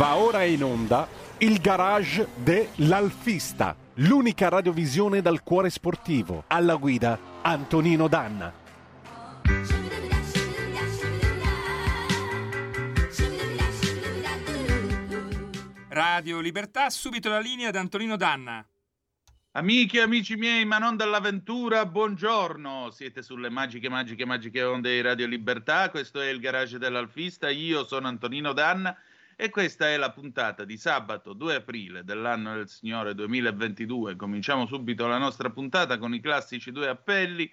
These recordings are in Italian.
Va ora in onda il garage dell'Alfista, l'unica radiovisione dal cuore sportivo. Alla guida Antonino Danna. Radio Libertà, subito la linea ad Antonino Danna. Amiche e amici miei, ma non dall'avventura, buongiorno. Siete sulle magiche, magiche, magiche onde di Radio Libertà. Questo è il garage dell'Alfista. Io sono Antonino Danna e questa è la puntata di sabato 2 aprile dell'anno del Signore 2022. Cominciamo subito la nostra puntata con i classici due appelli.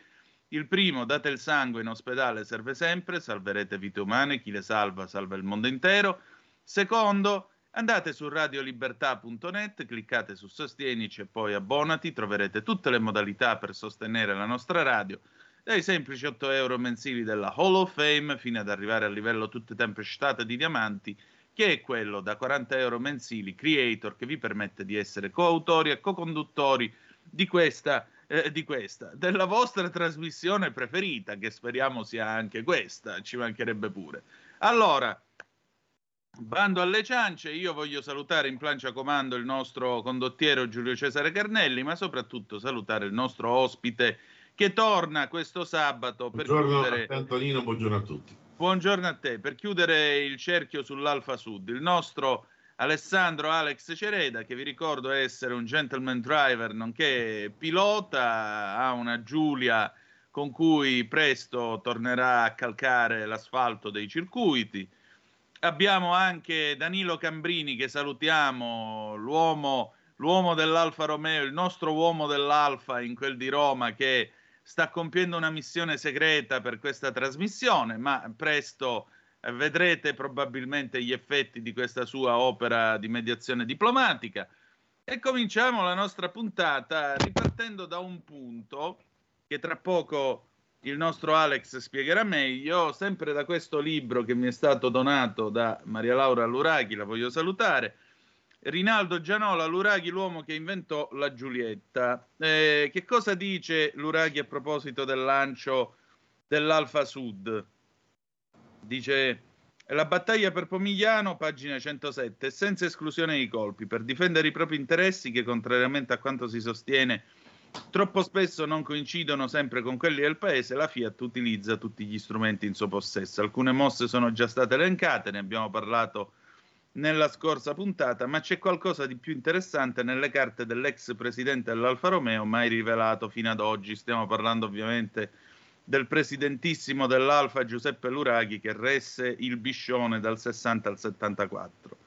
Il primo, date il sangue in ospedale, serve sempre, salverete vite umane, chi le salva salva il mondo intero. Secondo, Andate su radiolibertà.net, cliccate su Sostienici e poi abbonati, troverete tutte le modalità per sostenere la nostra radio, dai semplici 8 euro mensili della Hall of Fame fino ad arrivare al livello tutte tempestate di diamanti, che è quello da 40 euro mensili creator che vi permette di essere coautori e co-conduttori di questa, eh, di questa, della vostra trasmissione preferita, che speriamo sia anche questa, ci mancherebbe pure. Allora, Bando alle ciance, io voglio salutare in plancia comando il nostro condottiero Giulio Cesare Carnelli, ma soprattutto salutare il nostro ospite che torna questo sabato per buongiorno chiudere... Antonino, buongiorno a tutti. Buongiorno a te, per chiudere il cerchio sull'Alfa Sud, il nostro Alessandro Alex Cereda, che vi ricordo essere un gentleman driver, nonché pilota, ha una Giulia con cui presto tornerà a calcare l'asfalto dei circuiti. Abbiamo anche Danilo Cambrini che salutiamo, l'uomo, l'uomo dell'Alfa Romeo, il nostro uomo dell'Alfa in quel di Roma che sta compiendo una missione segreta per questa trasmissione, ma presto eh, vedrete probabilmente gli effetti di questa sua opera di mediazione diplomatica. E cominciamo la nostra puntata ripartendo da un punto che tra poco il nostro Alex spiegherà meglio, sempre da questo libro che mi è stato donato da Maria Laura Luraghi, la voglio salutare. Rinaldo Gianola, Luraghi, l'uomo che inventò la Giulietta. Eh, che cosa dice Luraghi a proposito del lancio dell'Alfa Sud? Dice la battaglia per Pomigliano, pagina 107, senza esclusione di colpi, per difendere i propri interessi che, contrariamente a quanto si sostiene, troppo spesso non coincidono sempre con quelli del paese, la Fiat utilizza tutti gli strumenti in suo possesso. Alcune mosse sono già state elencate, ne abbiamo parlato nella scorsa puntata, ma c'è qualcosa di più interessante nelle carte dell'ex presidente dell'Alfa Romeo, mai rivelato fino ad oggi. Stiamo parlando ovviamente del presidentissimo dell'Alfa Giuseppe Luraghi che resse il biscione dal 60 al 74.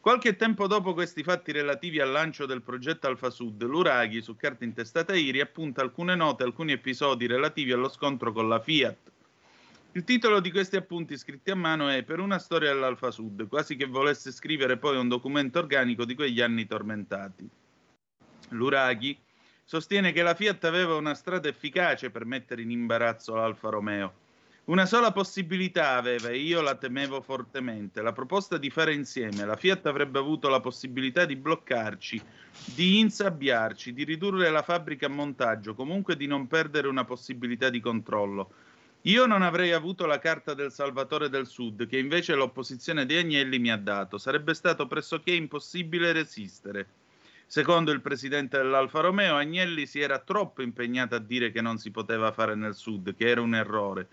Qualche tempo dopo questi fatti relativi al lancio del progetto Alfa Sud, l'Uraghi, su carta intestata ieri, appunta alcune note, alcuni episodi relativi allo scontro con la Fiat. Il titolo di questi appunti scritti a mano è Per una storia dell'Alfa Sud, quasi che volesse scrivere poi un documento organico di quegli anni tormentati. L'Uraghi sostiene che la Fiat aveva una strada efficace per mettere in imbarazzo l'Alfa Romeo una sola possibilità aveva e io la temevo fortemente, la proposta di fare insieme. La Fiat avrebbe avuto la possibilità di bloccarci, di insabbiarci, di ridurre la fabbrica a montaggio, comunque di non perdere una possibilità di controllo. Io non avrei avuto la carta del Salvatore del Sud, che invece l'opposizione di Agnelli mi ha dato. Sarebbe stato pressoché impossibile resistere. Secondo il presidente dell'Alfa Romeo, Agnelli si era troppo impegnato a dire che non si poteva fare nel Sud, che era un errore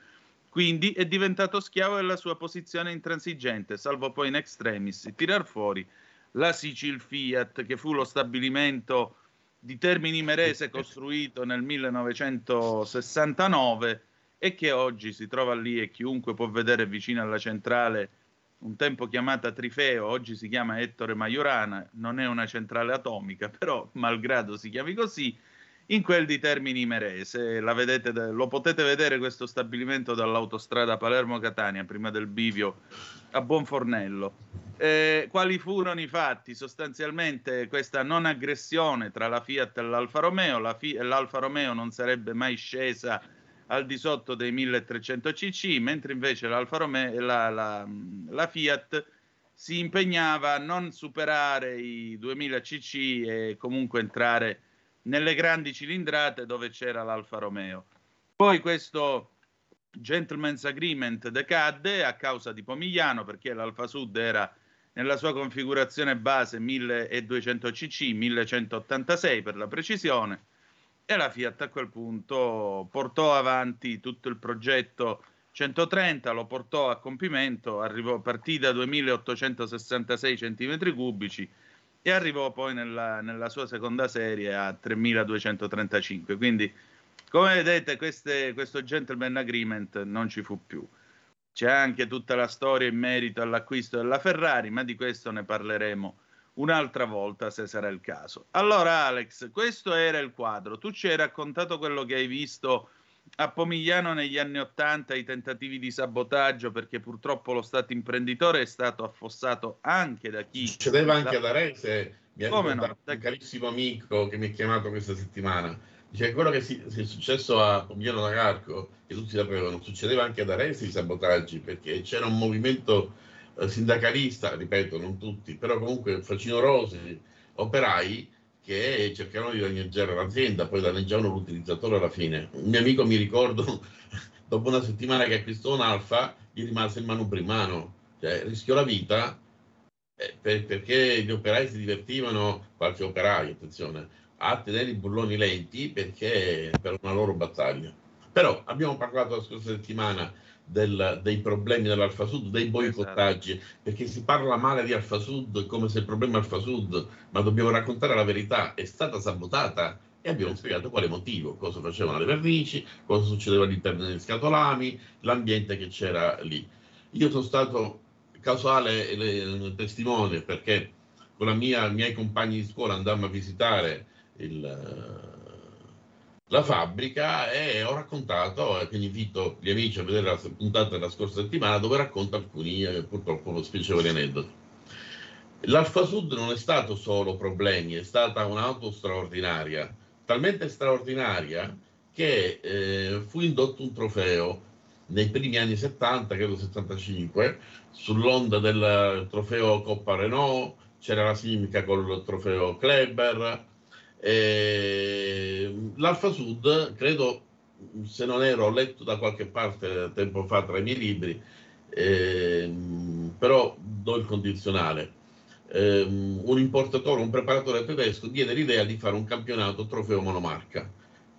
quindi è diventato schiavo della sua posizione intransigente, salvo poi in extremis tirar fuori la Sicil Fiat, che fu lo stabilimento di Termini Merese costruito nel 1969 e che oggi si trova lì e chiunque può vedere vicino alla centrale, un tempo chiamata Trifeo, oggi si chiama Ettore Majorana, non è una centrale atomica, però malgrado si chiami così, in quel di Termini Merese. Vedete, lo potete vedere questo stabilimento dall'autostrada Palermo-Catania, prima del bivio a Buonfornello. Eh, quali furono i fatti? Sostanzialmente questa non aggressione tra la Fiat e l'Alfa Romeo, la Fi- l'Alfa Romeo non sarebbe mai scesa al di sotto dei 1300 cc, mentre invece l'Alfa Romeo, la, la, la Fiat si impegnava a non superare i 2000 cc e comunque entrare nelle grandi cilindrate dove c'era l'Alfa Romeo. Poi questo gentleman's agreement decadde a causa di Pomigliano perché l'Alfa Sud era nella sua configurazione base 1200 cc, 1186 per la precisione, e la Fiat a quel punto portò avanti tutto il progetto 130, lo portò a compimento, arrivò, partì da 2866 cm3 e arrivò poi nella, nella sua seconda serie a 3235. Quindi, come vedete, queste, questo gentleman agreement non ci fu più. C'è anche tutta la storia in merito all'acquisto della Ferrari, ma di questo ne parleremo un'altra volta se sarà il caso. Allora Alex, questo era il quadro. Tu ci hai raccontato quello che hai visto a Pomigliano negli anni Ottanta, i tentativi di sabotaggio, perché purtroppo lo Stato imprenditore è stato affossato anche da chi... Succedeva anche da... ad Arese, mi ha no? un carissimo amico che mi ha chiamato questa settimana Dice, quello che si, si è successo a Pomigliano da Carco, che tutti sapevano, succedeva anche ad Aresi i sabotaggi, perché c'era un movimento sindacalista, ripeto, non tutti, però comunque facinorosi, operai, che cercavano di danneggiare l'azienda, poi danneggiavano l'utilizzatore alla fine. Un mio amico mi ricordo, dopo una settimana che acquistò un Alfa, gli rimase il mano, cioè rischiò la vita eh, per, perché gli operai si divertivano, qualche operaio, attenzione, a tenere i bulloni lenti perché per una loro battaglia. Però abbiamo parlato la scorsa settimana del, dei problemi dell'Alfa Sud, dei boicottaggi, esatto. perché si parla male di Alfa Sud come se il problema Alfa Sud, ma dobbiamo raccontare la verità, è stata sabotata e abbiamo esatto. spiegato quale motivo, cosa facevano le vernici, cosa succedeva all'interno degli scatolami, l'ambiente che c'era lì. Io sono stato causale e testimone perché con la mia, i miei compagni di scuola andammo a visitare il, la fabbrica e ho raccontato, quindi invito gli amici a vedere la puntata della scorsa settimana dove racconto alcuni eh, purtroppo spiacevoli aneddoti. L'Alfa Sud non è stato solo problemi, è stata un'auto straordinaria, talmente straordinaria che eh, fu indotto un trofeo nei primi anni 70, credo 75, sull'onda del trofeo Coppa Renault, c'era la Simica col trofeo Kleber, eh, L'Alfa Sud, credo, se non ero, ho letto da qualche parte tempo fa tra i miei libri, eh, però do il condizionale. Eh, un importatore, un preparatore tedesco diede l'idea di fare un campionato trofeo monomarca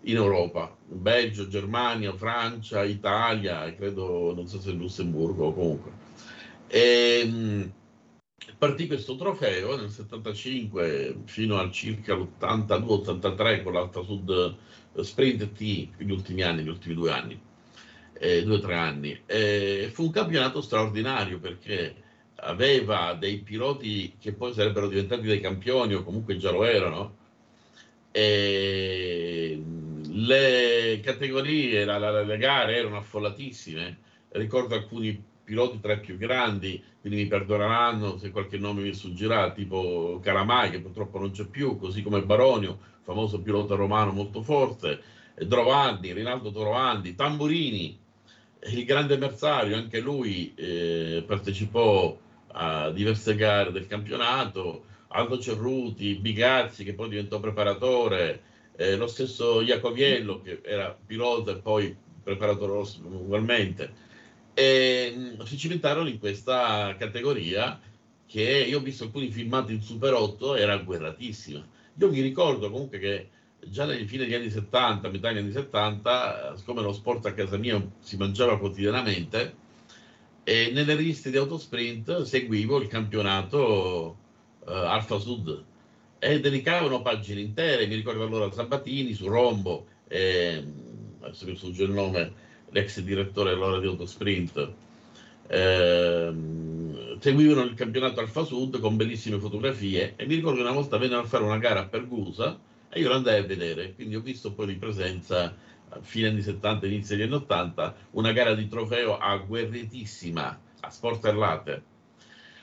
in Europa, Belgio, Germania, Francia, Italia, credo, non so se Lussemburgo comunque. E, ehm, partì questo trofeo nel 75 fino al circa l'82-83 con l'Alta Sud eh, Sprint T, gli ultimi anni, gli ultimi due anni, eh, due o tre anni. Eh, fu un campionato straordinario perché aveva dei piloti che poi sarebbero diventati dei campioni o comunque già lo erano. E le categorie, la, la, le gare erano affollatissime. Ricordo alcuni piloti tra i più grandi, quindi mi perdoneranno se qualche nome mi sfuggirà, tipo Caramai, che purtroppo non c'è più, così come Baronio, famoso pilota romano molto forte, Drovandi, Rinaldo Trovandi, Tamburini, il grande Mersario, anche lui eh, partecipò a diverse gare del campionato, Aldo Cerruti, Bigazzi che poi diventò preparatore, eh, lo stesso Iacoviello che era pilota e poi preparatore ugualmente e mm, si cimentarono in questa categoria che io ho visto alcuni filmati in Super 8, era guerratissima. Io mi ricordo comunque che già nelle fine degli anni 70, metà degli anni 70, siccome lo sport a casa mia si mangiava quotidianamente, e nelle riviste di autosprint seguivo il campionato uh, Alfa Sud e dedicavano pagine intere, mi ricordo allora Sabatini su Rombo, e, adesso mi sfugge il nome, l'ex direttore allora di Autosprint, eh, seguivano il campionato Alfa Sud con bellissime fotografie e mi ricordo che una volta vennero a fare una gara a Pergusa e io lo andai a vedere, quindi ho visto poi di presenza a fine anni 70, inizio degli anni 80, una gara di trofeo agguerritissima a Sporterlate.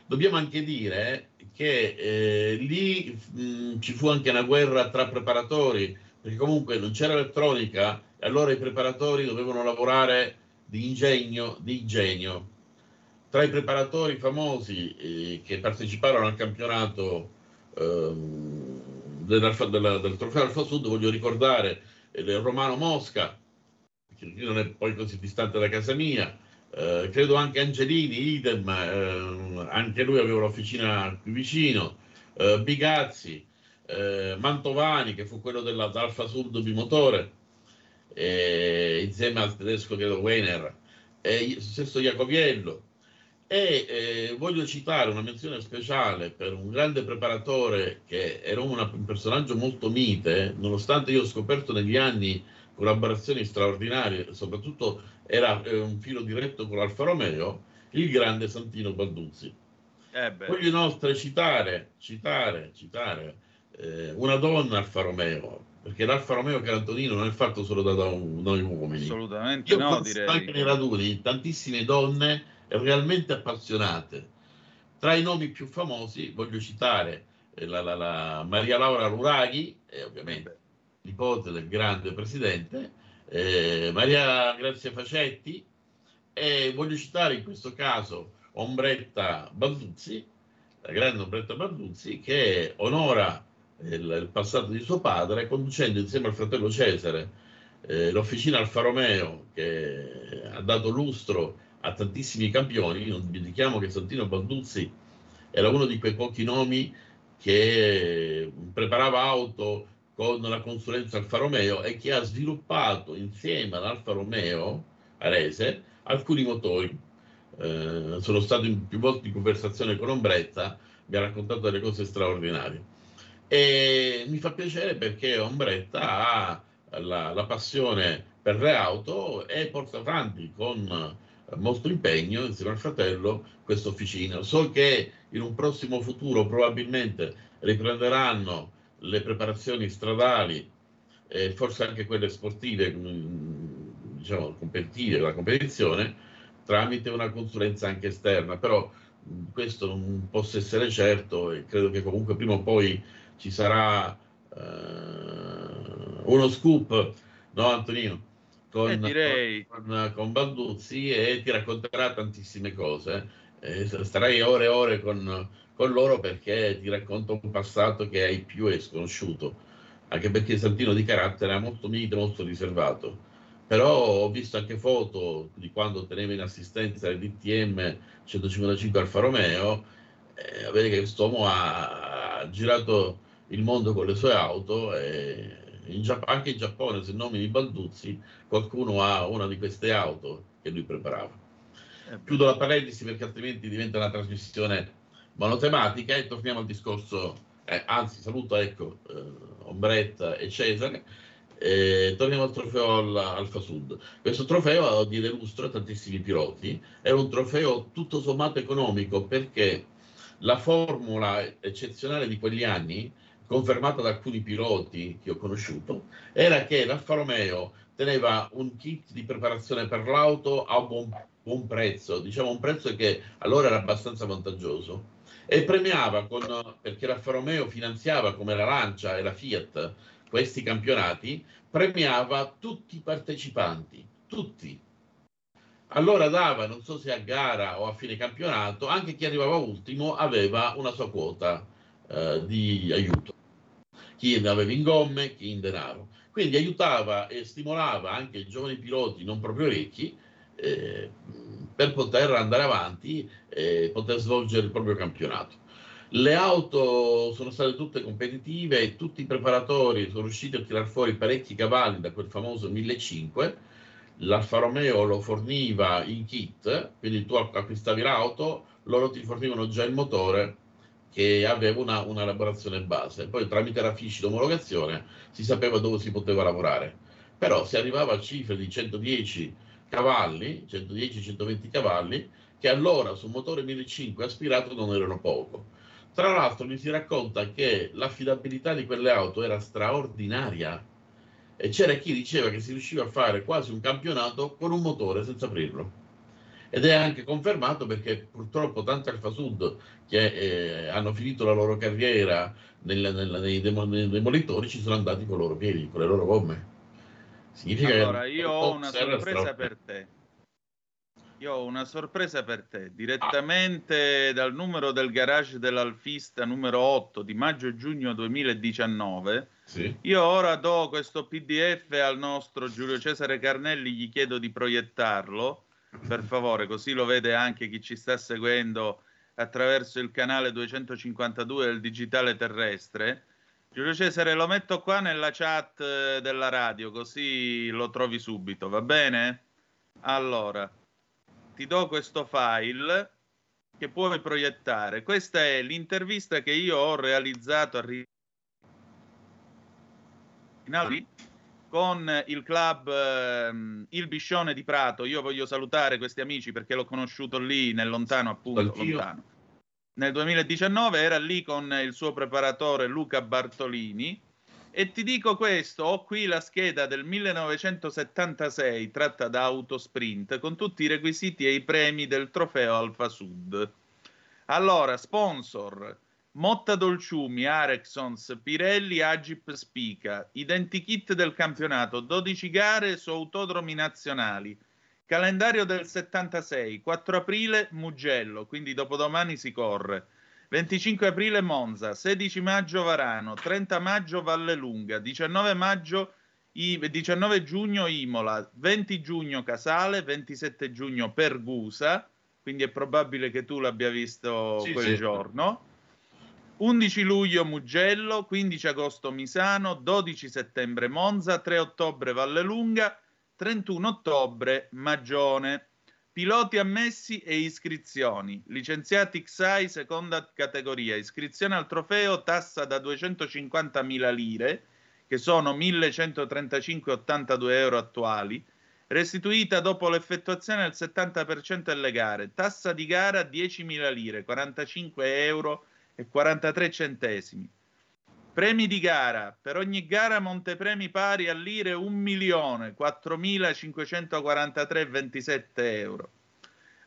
Dobbiamo anche dire che eh, lì mh, ci fu anche una guerra tra preparatori, perché comunque non c'era elettronica e allora i preparatori dovevano lavorare di ingegno, di genio. Tra i preparatori famosi eh, che parteciparono al campionato eh, del, del, del, trofeo Alfa Sud voglio ricordare il Romano Mosca, che non è poi così distante da casa mia, eh, credo anche Angelini, idem, eh, eh, anche lui aveva l'officina qui vicino, eh, Bigazzi, eh, Mantovani che fu quello dell'Alfa Sud bimotore, eh, insieme al tedesco credo Weiner, e stesso Iacoviello. E eh, voglio citare una menzione speciale per un grande preparatore che era una, un personaggio molto mite, nonostante io ho scoperto negli anni collaborazioni straordinarie, soprattutto era eh, un filo diretto con Alfa Romeo, il grande Santino Balduzzi. Eh Voglio inoltre citare, citare, citare eh, una donna Alfa Romeo, perché l'Alfa Romeo Carantonino non è fatto solo da, noi uomini. Assolutamente Io no, direi. Anche nei raduni, tantissime donne realmente appassionate. Tra i nomi più famosi voglio citare eh, la, la, la Maria Laura Luraghi, e ovviamente nipote del grande presidente, eh, Maria Grazia Facetti, e voglio citare in questo caso Ombretta Balduzzi, la grande Ombretta Balduzzi, che onora il, il passato di suo padre conducendo insieme al fratello Cesare eh, l'officina Alfa Romeo che ha dato lustro a tantissimi campioni. Non dimentichiamo che Santino Balduzzi era uno di quei pochi nomi che preparava auto con la consulenza Alfa Romeo e che ha sviluppato insieme all'Alfa Romeo Arese alcuni motori. Eh, sono stato in più volte in conversazione con Ombretta, mi ha raccontato delle cose straordinarie. E mi fa piacere perché Ombretta ha la, la passione per le auto e porta avanti con molto impegno insieme al fratello questa officina. So che in un prossimo futuro probabilmente riprenderanno le preparazioni stradali e forse anche quelle sportive, mm, diciamo competitive, la competizione, tramite una consulenza anche esterna, però mm, questo non posso essere certo e credo che comunque prima o poi ci sarà uh, uno scoop, no Antonino? Con, eh, direi... con, con Balduzzi e ti racconterà tantissime cose. Eh, starai ore e ore con, con loro perché ti racconta un passato che hai più è sconosciuto, anche perché Santino di carattere è molto mite, molto riservato. Però ho visto anche foto di quando teneva in assistenza il DTM 155 Alfa Romeo, eh, vedi che quest'uomo ha, ha, girato il mondo con le sue auto e in Giapp- anche in Giappone, se nomini Balduzzi, qualcuno ha una di queste auto che lui preparava. Eh, Chiudo la parentesi perché altrimenti diventa una trasmissione monotematica e torniamo al discorso, eh, anzi saluto ecco eh, Ombretta e Cesare, eh, torniamo al trofeo Alfa Sud. Questo trofeo diede lustro a tantissimi piloti, era un trofeo tutto sommato economico perché la formula eccezionale di quegli anni, confermata da alcuni piloti che ho conosciuto, era che l'Alfa Romeo teneva un kit di preparazione per l'auto a buon, buon prezzo, diciamo un prezzo che allora era abbastanza vantaggioso e premiava con, perché l'Alfa Romeo finanziava come la Lancia e la Fiat questi campionati, premiava tutti i partecipanti, tutti. Allora dava, non so se a gara o a fine campionato, anche chi arrivava ultimo aveva una sua quota eh, di aiuto. Chi aveva in gomme, chi in denaro. Quindi aiutava e stimolava anche i giovani piloti non proprio ricchi eh, per poter andare avanti e poter svolgere il proprio campionato. Le auto sono state tutte competitive e tutti i preparatori sono riusciti a tirar fuori parecchi cavalli da quel famoso 1500. L'Alfa Romeo lo forniva in kit, quindi tu acquistavi l'auto, loro ti fornivano già il motore che aveva una, una elaborazione base. Poi tramite la fiche d'omologazione si sapeva dove si poteva lavorare. Però si arrivava a cifre di 110 cavalli, 110-120 cavalli, che allora su motore 1500 aspirato non erano poco. Tra l'altro mi si racconta che l'affidabilità di quelle auto era straordinaria e c'era chi diceva che si riusciva a fare quasi un campionato con un motore senza aprirlo. Ed è anche confermato perché purtroppo tanti Alfa Sud che eh, hanno finito la loro carriera nel, nel, nei, demolitori ci sono andati con i loro piedi, con le loro gomme. Significa allora, io ho una sorpresa per te. Io ho una sorpresa per te. Direttamente ah. dal numero del garage dell'Alfista numero 8 di maggio-giugno 2019, sì. io ora do questo PDF al nostro Giulio Cesare Carnelli, gli chiedo di proiettarlo, per favore, così lo vede anche chi ci sta seguendo attraverso il canale 252 del digitale terrestre. Giulio Cesare, lo metto qua nella chat eh, della radio, così lo trovi subito, va bene? Allora, ti do questo file che puoi proiettare. Questa è l'intervista che io ho realizzato a Rinaldi con il club eh, Il Biscione di Prato. Io voglio salutare questi amici perché l'ho conosciuto lì nel lontano, appunto, lontano. Nel 2019 era lì con il suo preparatore Luca Bartolini. E ti dico questo, ho qui la scheda del 1976 tratta da Autosprint con tutti i requisiti e i premi del trofeo Alfa Sud. Allora, sponsor, Motta Dolciumi, Arexons, Pirelli, Agip Spica, identikit del campionato, 12 gare su autodromi nazionali. Calendario del 76, 4 aprile Mugello, quindi dopodomani si corre. 25 aprile Monza, 16 maggio Varano, 30 maggio Vallelunga, 19 maggio 19 giugno Imola, 20 giugno Casale, 27 giugno Pergusa, quindi è probabile che tu l'abbia visto sì, quel sì. giorno. 11 luglio Mugello, 15 agosto Misano, 12 settembre Monza, 3 ottobre Vallelunga, 31 ottobre Magione. Piloti ammessi e iscrizioni. Licenziati XAI seconda categoria. Iscrizione al trofeo tassa da 250.000 lire, che sono 1.135,82 euro attuali, restituita dopo l'effettuazione del 70% delle gare. Tassa di gara 10.000 lire, 45 euro e 43 centesimi. Premi di gara. Per ogni gara montepremi pari a lire 1.4543,27 euro.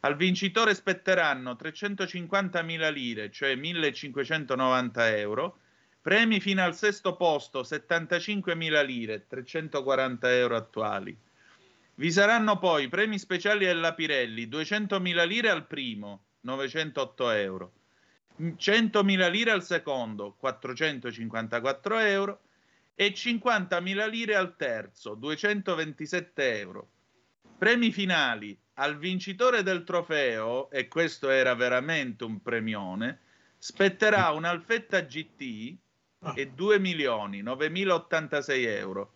Al vincitore spetteranno 350.000 lire, cioè 1.590 euro. Premi fino al sesto posto 75.000 lire, 340 euro attuali. Vi saranno poi premi speciali della Pirelli, 200.000 lire al primo, 908 euro. 100.000 lire al secondo, 454 euro, e 50.000 lire al terzo, 227 euro. Premi finali al vincitore del trofeo, e questo era veramente un premione, spetterà un'Alfetta GT e 2 milioni 9.086 euro.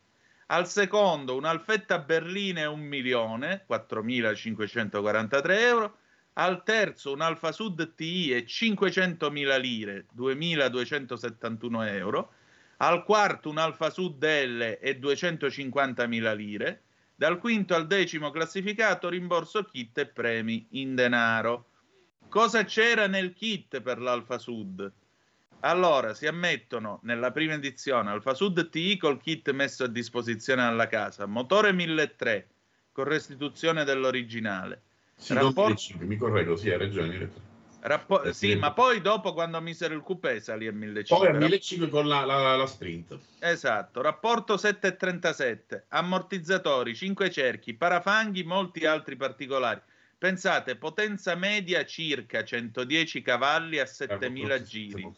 Al secondo un'Alfetta Berlina e 1 milione 4.543 euro al terzo un Alfa Sud TI e 500.000 lire, 2.271 euro, al quarto un Alfa Sud L e 250.000 lire, dal quinto al decimo classificato rimborso kit e premi in denaro. Cosa c'era nel kit per l'Alfa Sud? Allora, si ammettono nella prima edizione Alfa Sud TI col kit messo a disposizione alla casa, motore 1300 con restituzione dell'originale, sì, Rapport... 1500, mi correggo, sì, hai ragione. Rappo... Eh, sì, ma poi dopo quando misero il coupé salì a 1500. Poi a 1500 con la, la, la, sprint. Esatto, rapporto 7,37, ammortizzatori, 5 cerchi, parafanghi, molti altri particolari. Pensate, potenza media circa 110 cavalli a 7000 eh, giri.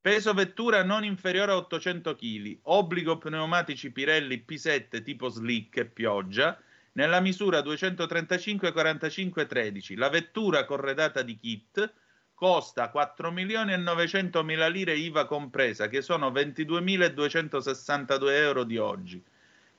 Peso vettura non inferiore a 800 kg. Obbligo pneumatici Pirelli P7 tipo slick e pioggia nella misura 235-45-13. La vettura corredata di kit costa 4 milioni e 900 mila lire IVA compresa, che sono 22.262 euro di oggi.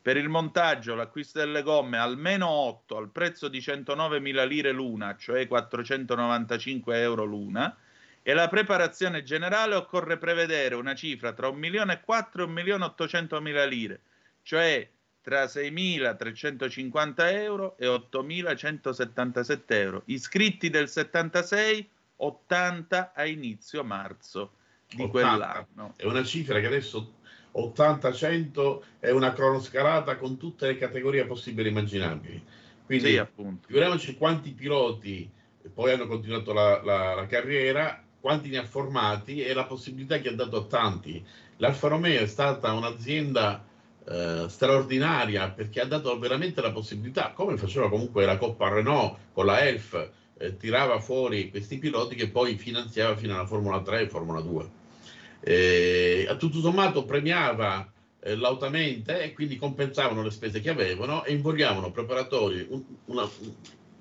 Per il montaggio, l'acquisto delle gomme almeno 8 al prezzo di 109 mila lire l'una, cioè 495 euro l'una, e la preparazione generale occorre prevedere una cifra tra 1 milione e 4 e 1 milione 800 mila lire, cioè tra 6.350 euro e 8.177 euro. Iscritti del 76, 80 a inizio marzo di 80. quell'anno. È una cifra che adesso 80-100 è una cronoscalata con tutte le categorie possibili e immaginabili. Quindi sì, appunto. figuriamoci quanti piloti poi hanno continuato la, la, la, carriera, quanti ne ha formati e la possibilità che ha dato a tanti. L'Alfa Romeo è stata un'azienda eh, straordinaria perché ha dato veramente la possibilità, come faceva comunque la Coppa Renault con la ELF, eh, tirava fuori questi piloti che poi finanziava fino alla Formula 3 e Formula 2. Eh, tutto sommato premiava eh, lautamente e quindi compensavano le spese che avevano e invogliavano preparatori, un, una,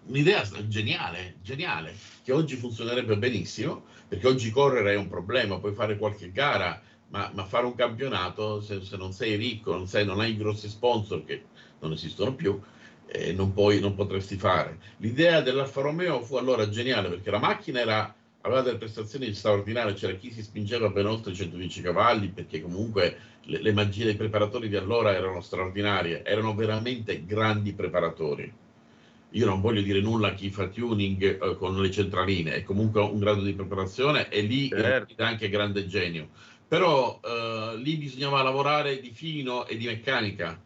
un'idea geniale, geniale, che oggi funzionerebbe benissimo, perché oggi correre è un problema, puoi fare qualche gara, ma, ma fare un campionato, se, se, non sei ricco, non, sei, non hai grossi sponsor che non esistono più, eh, non, puoi, non potresti fare. L'idea dell'Alfa Romeo fu allora geniale, perché la macchina era aveva delle prestazioni straordinarie, c'era chi si spingeva ben oltre i 110 cavalli perché comunque le, le, magie dei preparatori di allora erano straordinarie, erano veramente grandi preparatori. Io non voglio dire nulla a chi fa tuning eh, con le centraline, è comunque un grado di preparazione e lì certo. è anche grande genio. Però eh, lì bisognava lavorare di fino e di meccanica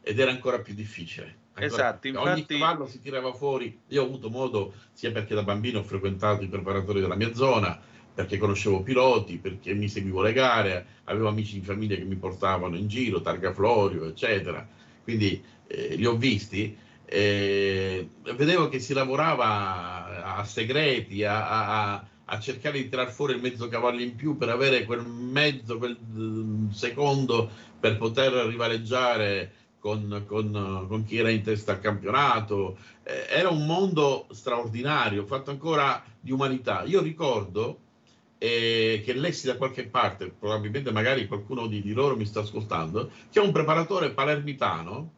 ed era ancora più difficile esatto, infatti... Ogni cavallo si tirava fuori. Io ho avuto modo, sia perché da bambino ho frequentato i preparatori della mia zona, perché conoscevo piloti, perché mi seguivo le gare, avevo amici in famiglia che mi portavano in giro, Targa Florio, eccetera. Quindi eh, li ho visti. e vedevo che si lavorava a segreti, a, a, a cercare di tirar fuori il mezzo cavallo in più per avere quel mezzo, quel mm, secondo per poter rivaleggiare con, con, con, chi era in testa al campionato. Eh, era un mondo straordinario, fatto ancora di umanità. Io ricordo eh, che lessi da qualche parte, probabilmente magari qualcuno di, di loro mi sta ascoltando, che un preparatore palermitano,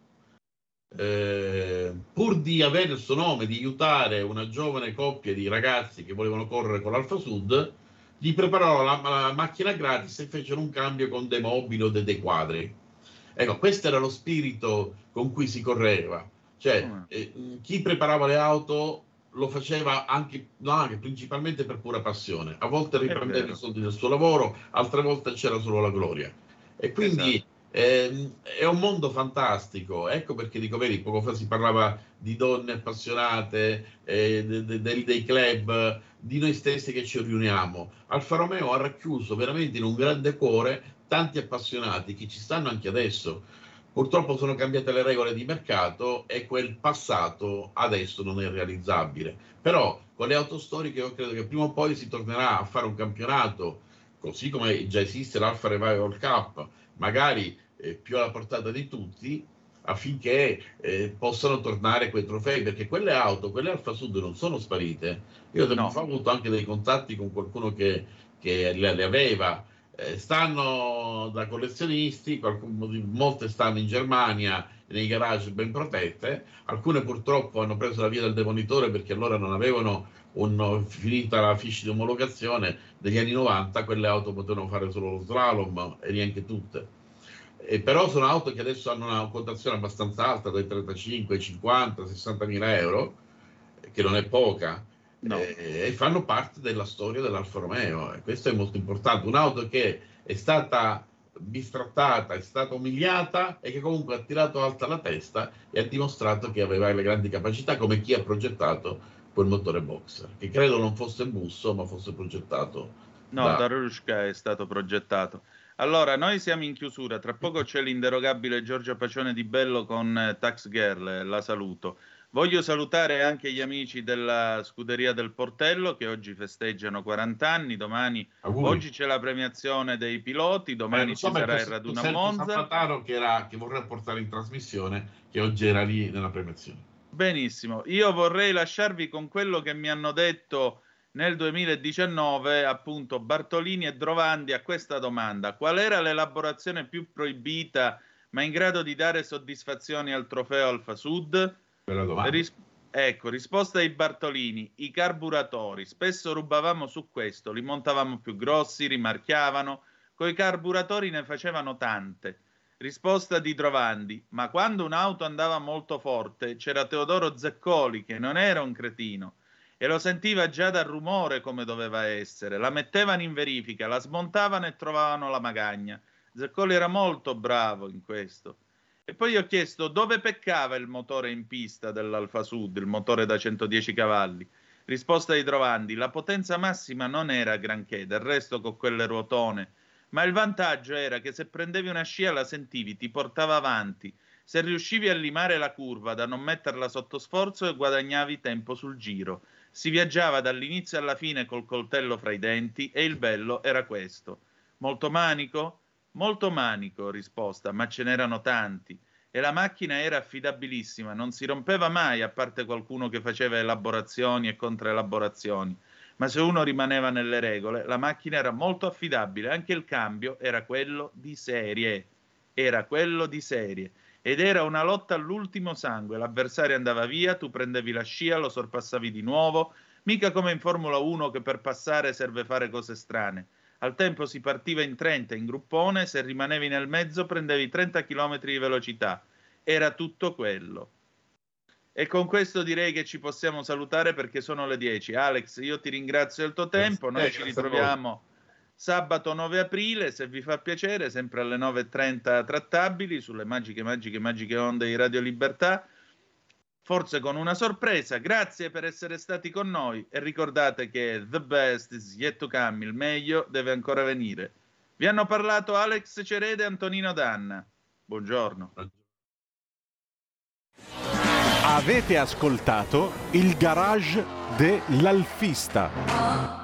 eh, pur di avere il suo nome, di aiutare una giovane coppia di ragazzi che volevano correre con l'Alfa Sud, gli preparò la, la macchina gratis e fecero un cambio con dei mobili o dei, dei quadri Ecco, questo era lo spirito con cui si correva. Cioè, mm. eh, chi preparava le auto lo faceva anche, no, anche, principalmente per pura passione. A volte riprendeva i soldi del suo lavoro, altre volte c'era solo la gloria. E quindi esatto. Eh, è un mondo fantastico. Ecco perché dico, vedi, poco fa si parlava di donne appassionate, eh, de, de, de, dei club, di noi stessi che ci riuniamo. Alfa Romeo ha racchiuso veramente in un grande cuore tanti appassionati che ci stanno anche adesso. Purtroppo sono cambiate le regole di mercato e quel passato adesso non è realizzabile. Però con le auto storiche io credo che prima o poi si tornerà a fare un campionato, così come già esiste l'Alfa Revival Cup, magari eh, più alla portata di tutti, affinché eh, possano tornare quei trofei, perché quelle auto, quelle Alfa Sud non sono sparite. Io no. ho avuto anche dei contatti con qualcuno che, che le, le aveva eh, stanno da collezionisti, molte stanno in Germania nei garage ben protette, alcune purtroppo hanno preso la via del demonitore perché allora non avevano un, finita la fiche di omologazione degli anni 90, quelle auto potevano fare solo lo slalom e neanche tutte. E però sono auto che adesso hanno una quotazione abbastanza alta, dai 35, 50, 60 mila euro, che non è poca no. eh, e fanno parte della storia dell'Alfa Romeo e questo è molto importante. Un'auto che è stata bistrattata, è stata umiliata e che comunque ha tirato alta la testa e ha dimostrato che aveva le grandi capacità come chi ha progettato quel motore boxer, che credo non fosse Busso ma fosse progettato. No, da, da Rushka è stato progettato. Allora, noi siamo in chiusura, tra poco c'è l'inderogabile Giorgio Pacione di Bello con eh, Tax Girl, la saluto. Voglio salutare anche gli amici della Scuderia del Portello che oggi festeggiano 40 anni, domani, oggi c'è la premiazione dei piloti, domani eh, so, ci sarà il raduno a Monza. Zapataro che, era, che vorrei portare in trasmissione, che oggi era lì nella premiazione. Benissimo, io vorrei lasciarvi con quello che mi hanno detto nel 2019 appunto Bartolini e Drovandi a questa domanda. Qual era l'elaborazione più proibita ma in grado di dare soddisfazioni al trofeo Alfa Sud? Ris- ecco, risposta ai Bartolini, i carburatori, spesso rubavamo su questo, li montavamo più grossi, rimarchiavano, coi carburatori ne facevano tante. Risposta di Trovandi, ma quando un'auto andava molto forte c'era Teodoro Zeccoli che non era un cretino e lo sentiva già dal rumore come doveva essere, la mettevano in verifica, la smontavano e trovavano la magagna. Zeccoli era molto bravo in questo. E poi gli ho chiesto dove peccava il motore in pista dell'Alfa Sud, il motore da 110 cavalli. Risposta di Trovandi, la potenza massima non era granché, del resto con quelle ruotone, ma il vantaggio era che se prendevi una scia la sentivi, ti portava avanti, se riuscivi a limare la curva da non metterla sotto sforzo e guadagnavi tempo sul giro. Si viaggiava dall'inizio alla fine col coltello fra i denti e il bello era questo. Molto manico? Molto manico, risposta, ma ce n'erano tanti. e la macchina era affidabilissima, non si rompeva mai, a parte qualcuno che faceva elaborazioni e controelaborazioni. Ma se uno rimaneva nelle regole, la macchina era molto affidabile, anche il cambio era quello di serie. Era quello di serie. Ed era una lotta all'ultimo sangue. L'avversario andava via, tu prendevi la scia, lo sorpassavi di nuovo. Mica come in Formula 1 che per passare serve fare cose strane. Al tempo si partiva in 30 in gruppone, se rimanevi nel mezzo prendevi 30 km di velocità. Era tutto quello. E con questo direi che ci possiamo salutare perché sono le 10. Alex, io ti ringrazio del tuo tempo, noi ci ritroviamo sabato 9 aprile, se vi fa piacere, sempre alle 9.30 trattabili sulle magiche, magiche, magiche onde di Radio Libertà forse con una sorpresa. Grazie per essere stati con noi e ricordate che the best is yet to come, il meglio deve ancora venire. Vi hanno parlato Alex Cerede e Antonino Danna. Buongiorno. Avete ascoltato il garage dell'alfista.